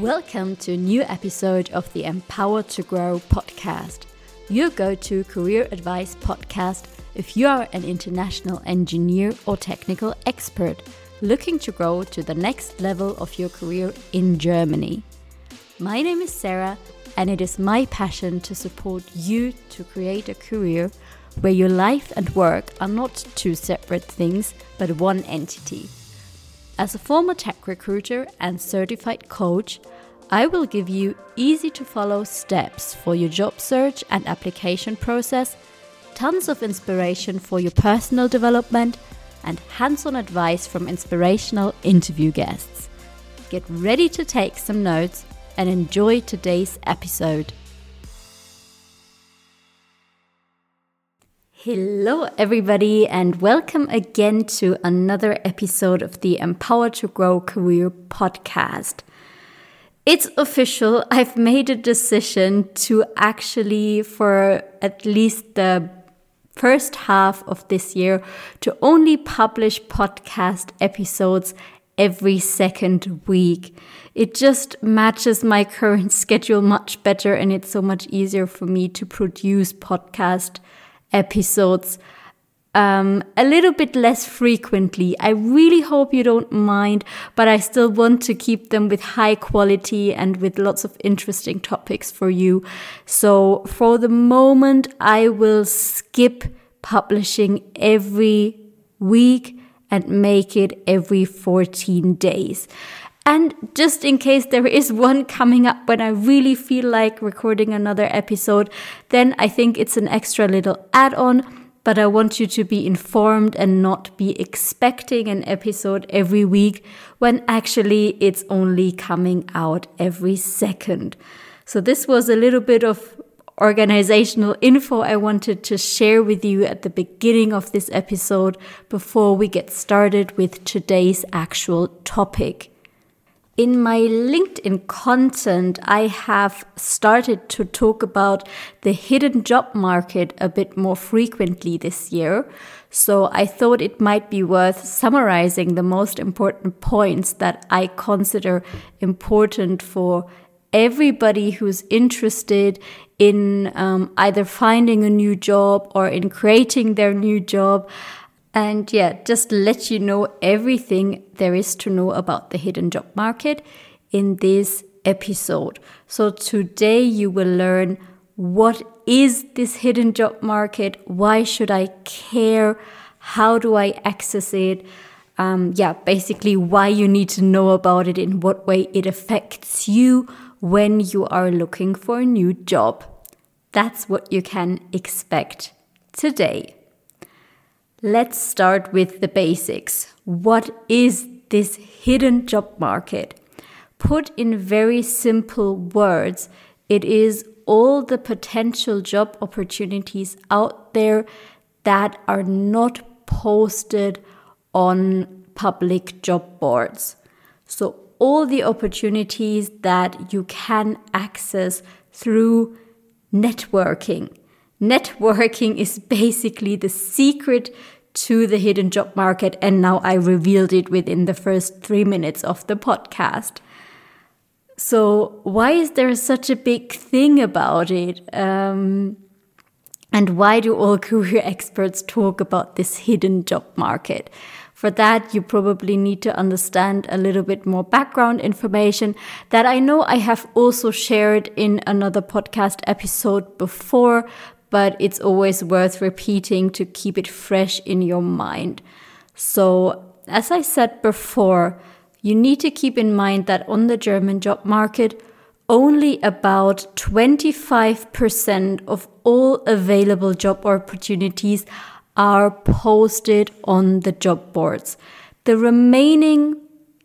Welcome to a new episode of the Empower to Grow podcast, your go to career advice podcast if you are an international engineer or technical expert looking to grow to the next level of your career in Germany. My name is Sarah, and it is my passion to support you to create a career where your life and work are not two separate things but one entity. As a former tech recruiter and certified coach, I will give you easy to follow steps for your job search and application process, tons of inspiration for your personal development, and hands on advice from inspirational interview guests. Get ready to take some notes and enjoy today's episode. Hello, everybody, and welcome again to another episode of the Empower to Grow Career podcast. It's official. I've made a decision to actually, for at least the first half of this year, to only publish podcast episodes every second week. It just matches my current schedule much better, and it's so much easier for me to produce podcast um, a little bit less frequently. I really hope you don't mind, but I still want to keep them with high quality and with lots of interesting topics for you. So for the moment, I will skip publishing every week and make it every 14 days. And just in case there is one coming up when I really feel like recording another episode, then I think it's an extra little add on. But I want you to be informed and not be expecting an episode every week when actually it's only coming out every second. So, this was a little bit of organizational info I wanted to share with you at the beginning of this episode before we get started with today's actual topic. In my LinkedIn content, I have started to talk about the hidden job market a bit more frequently this year. So I thought it might be worth summarizing the most important points that I consider important for everybody who's interested in um, either finding a new job or in creating their new job. And yeah, just let you know everything there is to know about the hidden job market in this episode. So today you will learn what is this hidden job market? Why should I care? How do I access it? Um, yeah, basically why you need to know about it, in what way it affects you when you are looking for a new job. That's what you can expect today. Let's start with the basics. What is this hidden job market? Put in very simple words, it is all the potential job opportunities out there that are not posted on public job boards. So, all the opportunities that you can access through networking networking is basically the secret to the hidden job market. And now I revealed it within the first three minutes of the podcast. So, why is there such a big thing about it? Um, and why do all career experts talk about this hidden job market? For that, you probably need to understand a little bit more background information that I know I have also shared in another podcast episode before, but it's always worth repeating to keep it fresh in your mind. So, as I said before, you need to keep in mind that on the German job market, only about 25% of all available job opportunities are posted on the job boards. The remaining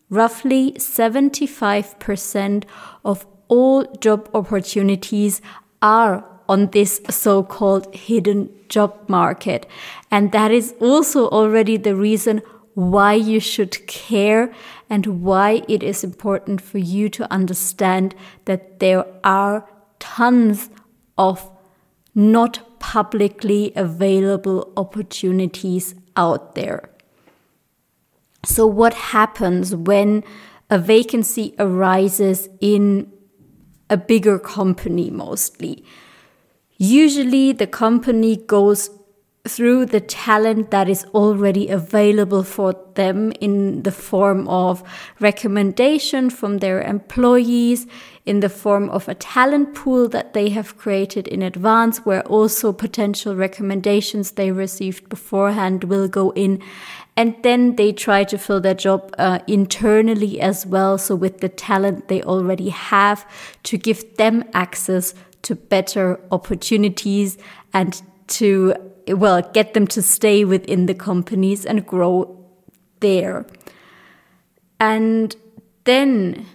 roughly 75% of all job opportunities are on this so called hidden job market. And that is also already the reason why you should care and why it is important for you to understand that there are tons of not publicly available opportunities out there. So, what happens when a vacancy arises in a bigger company mostly. Usually, the company goes through the talent that is already available for them in the form of recommendation from their employees, in the form of a talent pool that they have created in advance, where also potential recommendations they received beforehand will go in. And then they try to fill their job uh, internally as well. So, with the talent they already have, to give them access to better opportunities and to well, get them to stay within the companies and grow there. And then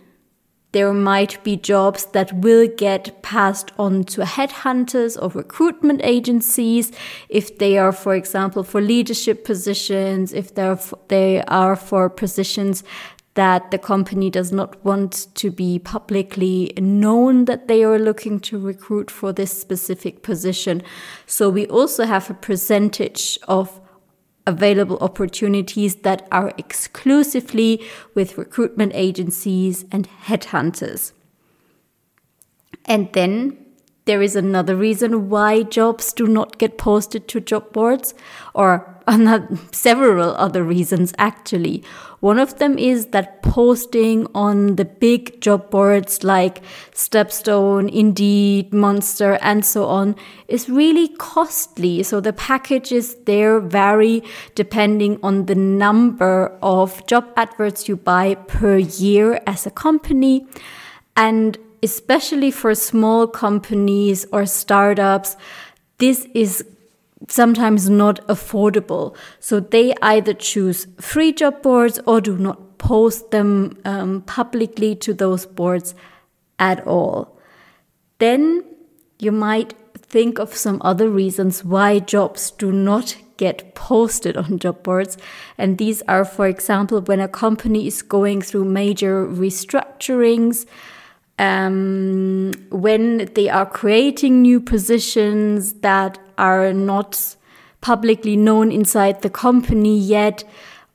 there might be jobs that will get passed on to headhunters or recruitment agencies if they are, for example, for leadership positions, if they're, they are for positions that the company does not want to be publicly known that they are looking to recruit for this specific position. So we also have a percentage of available opportunities that are exclusively with recruitment agencies and headhunters. And then there is another reason why jobs do not get posted to job boards, or several other reasons actually. One of them is that posting on the big job boards like Stepstone, Indeed, Monster, and so on is really costly. So the packages there vary depending on the number of job adverts you buy per year as a company. And especially for small companies or startups, this is sometimes not affordable. So they either choose free job boards or do not post them um, publicly to those boards at all. Then you might think of some other reasons why jobs do not get posted on job boards. And these are, for example, when a company is going through major restructurings, um, when they are creating new positions that are not publicly known inside the company yet,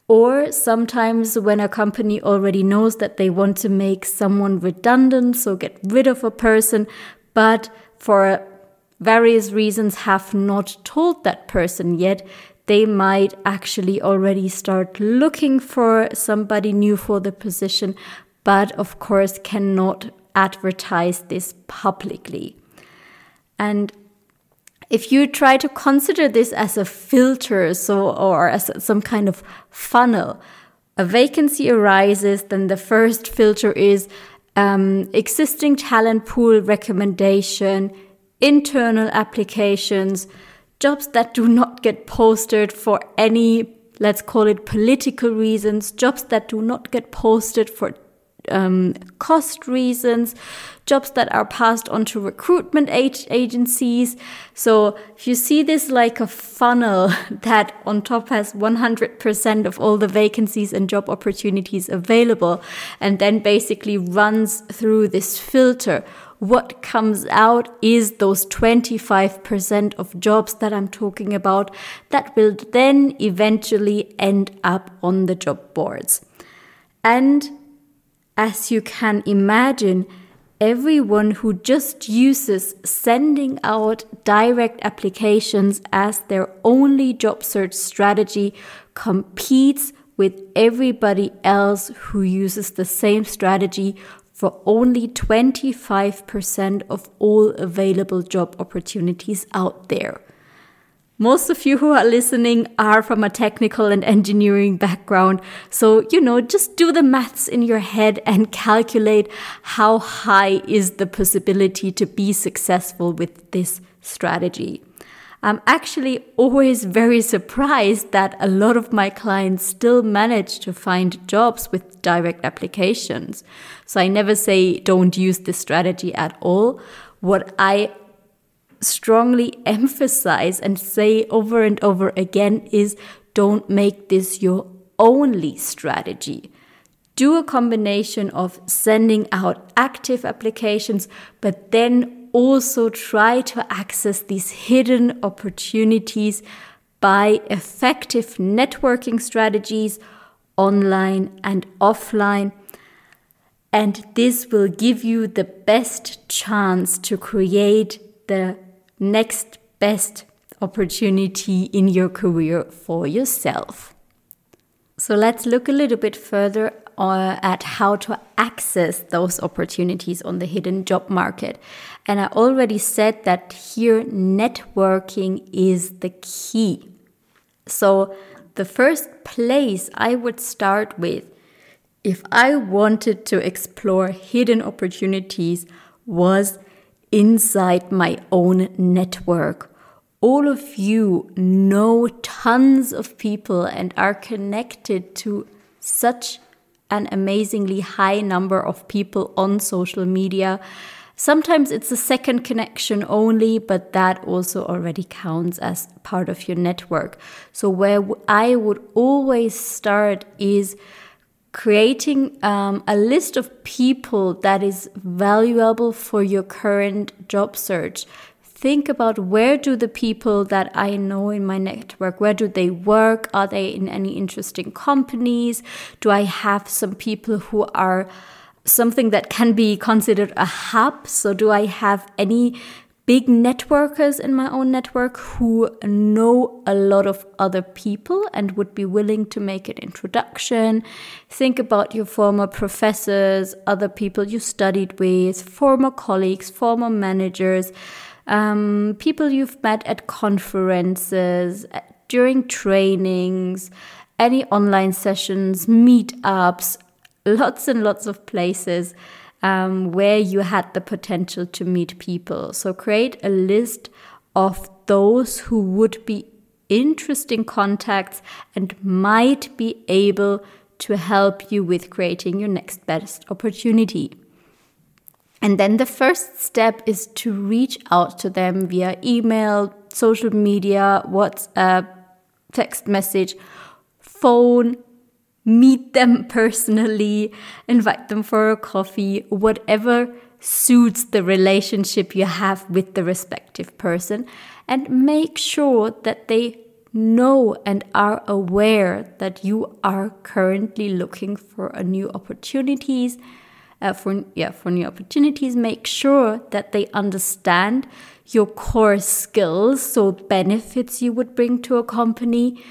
or sometimes when a company already knows that they want to make someone redundant, so get rid of a person, but for various reasons have not told that person yet, they might actually already start looking for somebody new for the position, but of course cannot advertise this publicly. And if you try to consider this as a filter, so or as some kind of funnel, a vacancy arises, then the first filter is um, existing talent pool recommendation, internal applications, jobs that do not get posted for any, let's call it political reasons, jobs that do not get posted for um, cost reasons, jobs that are passed on to recruitment agencies. So if you see this like a funnel that on top has 100% of all the vacancies and job opportunities available, and then basically runs through this filter, what comes out is those 25% of jobs that I'm talking about that will then eventually end up on the job boards. And as you can imagine, everyone who just uses sending out direct applications as their only job search strategy competes with everybody else who uses the same strategy for only 25% of all available job opportunities out there. Most of you who are listening are from a technical and engineering background. So, you know, just do the maths in your head and calculate how high is the possibility to be successful with this strategy. I'm actually always very surprised that a lot of my clients still manage to find jobs with direct applications. So I never say don't use this strategy at all. What I strongly emphasize and say over and over again is don't make this your only strategy. Do a combination of sending out active applications, but then also try to access these hidden opportunities by effective networking strategies online and offline. And this will give you the best chance to create the next best opportunity in your career for yourself. So let's look a little bit further uh, at how to access those opportunities on the hidden job market. And I already said that here networking is the key. So the first place I would start with if I wanted to explore hidden opportunities was inside my own network all of you know tons of people and are connected to such an amazingly high number of people on social media. Sometimes it's a second connection only, but that also already counts as part of your network. So, where I would always start is creating um, a list of people that is valuable for your current job search think about where do the people that I know in my network, where do they work? Are they in any interesting companies? Do I have some people who are something that can be considered a hub? So do I have any big networkers in my own network who know a lot of other people and would be willing to make an introduction. Think about your former professors, other people you studied with, former colleagues, former managers um, people you've met at conferences, during trainings, any online sessions, meetups, lots and lots of places um, where you had the potential to meet people. So create a list of those who would be interesting contacts and might be able to help you with creating your next best opportunity. And then the first step is to reach out to them via email, social media, WhatsApp, text message, phone, meet them personally, invite them for a coffee, whatever suits the relationship you have with the respective person, and make sure that they know and are aware that you are currently looking for a new opportunities uh, for yeah for new opportunities. Make sure that they understand your core skills so benefits you would bring to a company.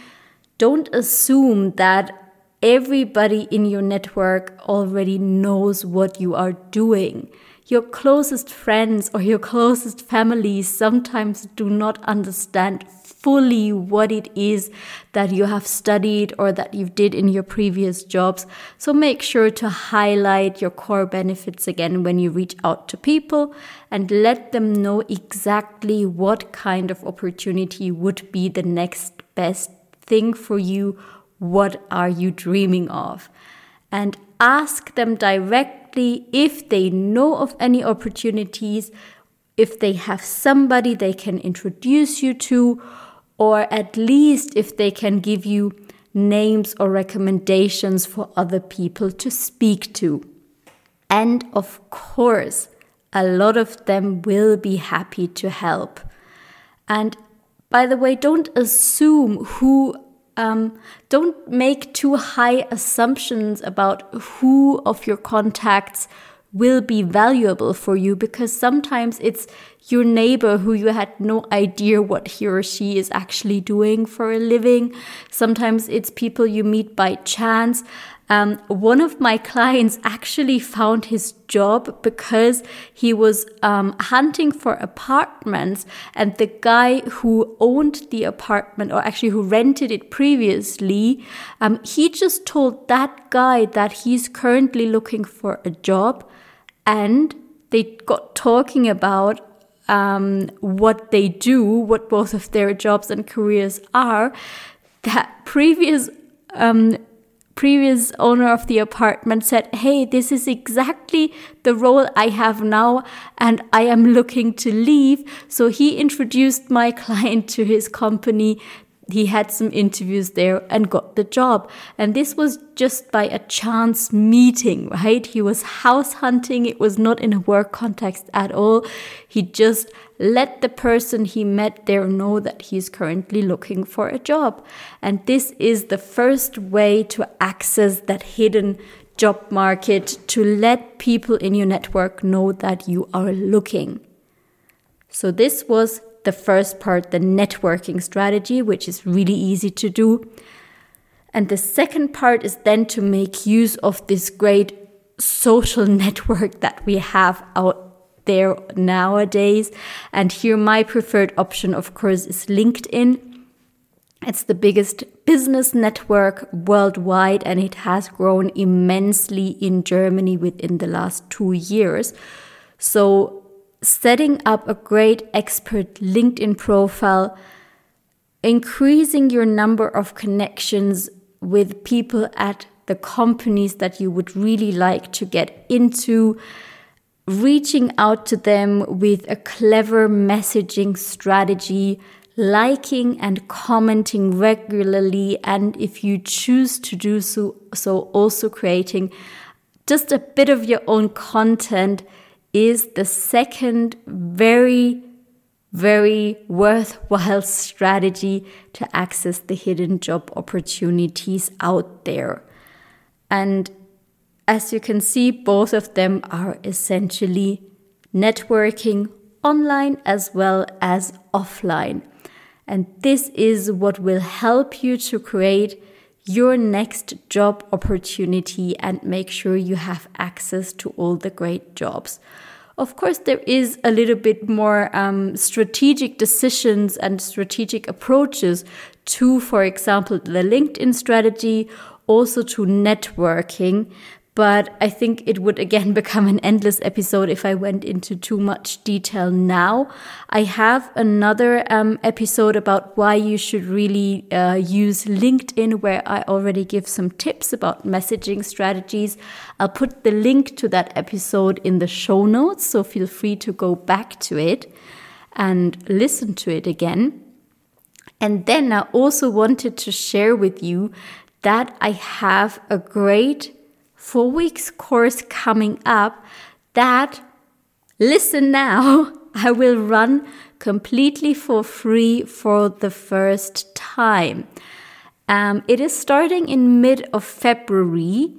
Don't assume that everybody in your network already knows what you are doing your closest friends or your closest families sometimes do not understand fully what it is that you have studied or that you did in your previous jobs. So make sure to highlight your core benefits again when you reach out to people and let them know exactly what kind of opportunity would be the next best thing for you. What are you dreaming of? And ask them directly if they know of any opportunities, if they have somebody they can introduce you to, or at least if they can give you names or recommendations for other people to speak to. And of course, a lot of them will be happy to help. And by the way, don't assume who, um, don't make too high assumptions about who of your contacts will be valuable for you because sometimes it's your neighbor who you had no idea what he or she is actually doing for a living. Sometimes it's people you meet by chance. Um, one of my clients actually found his job because he was um, hunting for apartments, and the guy who owned the apartment, or actually who rented it previously, um, he just told that guy that he's currently looking for a job and they got talking about um, what they do, what both of their jobs and careers are. That previous um, previous owner of the apartment said, Hey, this is exactly the role I have now, and I am looking to leave. So he introduced my client to his company he had some interviews there and got the job. And this was just by a chance meeting, right? He was house hunting. It was not in a work context at all. He just let the person he met there know that he's currently looking for a job. And this is the first way to access that hidden job market to let people in your network know that you are looking. So, this was the first part, the networking strategy, which is really easy to do. And the second part is then to make use of this great social network that we have out there nowadays. And here, my preferred option, of course, is LinkedIn. It's the biggest business network worldwide and it has grown immensely in Germany within the last two years. So, setting up a great expert LinkedIn profile, increasing your number of connections with people at the companies that you would really like to get into, reaching out to them with a clever messaging strategy, liking and commenting regularly, and if you choose to do so, so also creating just a bit of your own content is the second very very worthwhile strategy to access the hidden job opportunities out there. And as you can see, both of them are essentially networking online as well as offline. And this is what will help you to create your next job opportunity and make sure you have access to all the great jobs. Of course, there is a little bit more um, strategic decisions and strategic approaches to, for example, the LinkedIn strategy, also to networking. But I think it would again become an endless episode if I went into too much detail now. I have another um, episode about why you should really uh, use LinkedIn, where I already give some tips about messaging strategies. I'll put the link to that episode in the show notes, so feel free to go back to it and listen to it again. And then I also wanted to share with you that I have a great four weeks course coming up that, listen now, I will run completely for free for the first time. Um, it is starting in mid of February.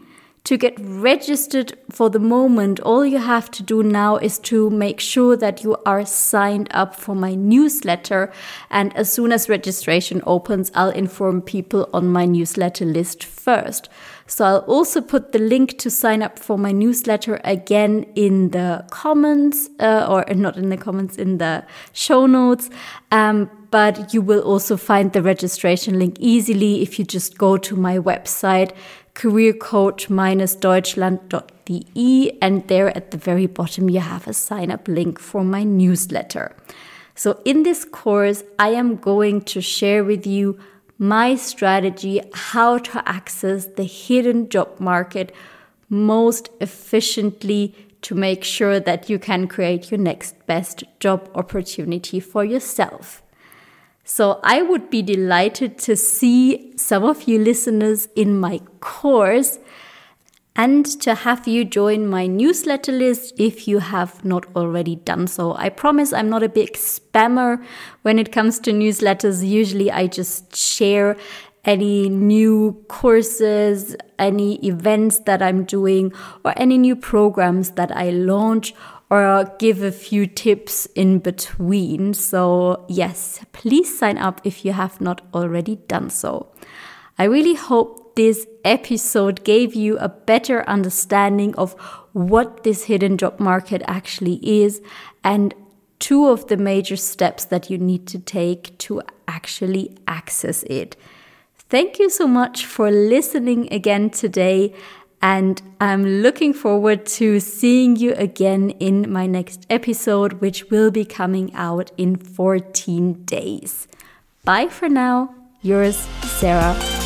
To get registered for the moment, all you have to do now is to make sure that you are signed up for my newsletter. And as soon as registration opens, I'll inform people on my newsletter list first. So I'll also put the link to sign up for my newsletter again in the comments, uh, or not in the comments, in the show notes. Um, but you will also find the registration link easily if you just go to my website, careercoach-deutschland.de, and there at the very bottom you have a sign up link for my newsletter. So in this course, I am going to share with you my strategy how to access the hidden job market most efficiently to make sure that you can create your next best job opportunity for yourself. So, I would be delighted to see some of you listeners in my course and to have you join my newsletter list if you have not already done so. I promise I'm not a big spammer when it comes to newsletters. Usually I just share any new courses, any events that I'm doing, or any new programs that I launch, or give a few tips in between. So, yes, please sign up if you have not already done so. I really hope this episode gave you a better understanding of what this hidden job market actually is and two of the major steps that you need to take to actually access it. Thank you so much for listening again today. And I'm looking forward to seeing you again in my next episode, which will be coming out in 14 days. Bye for now. Yours, Sarah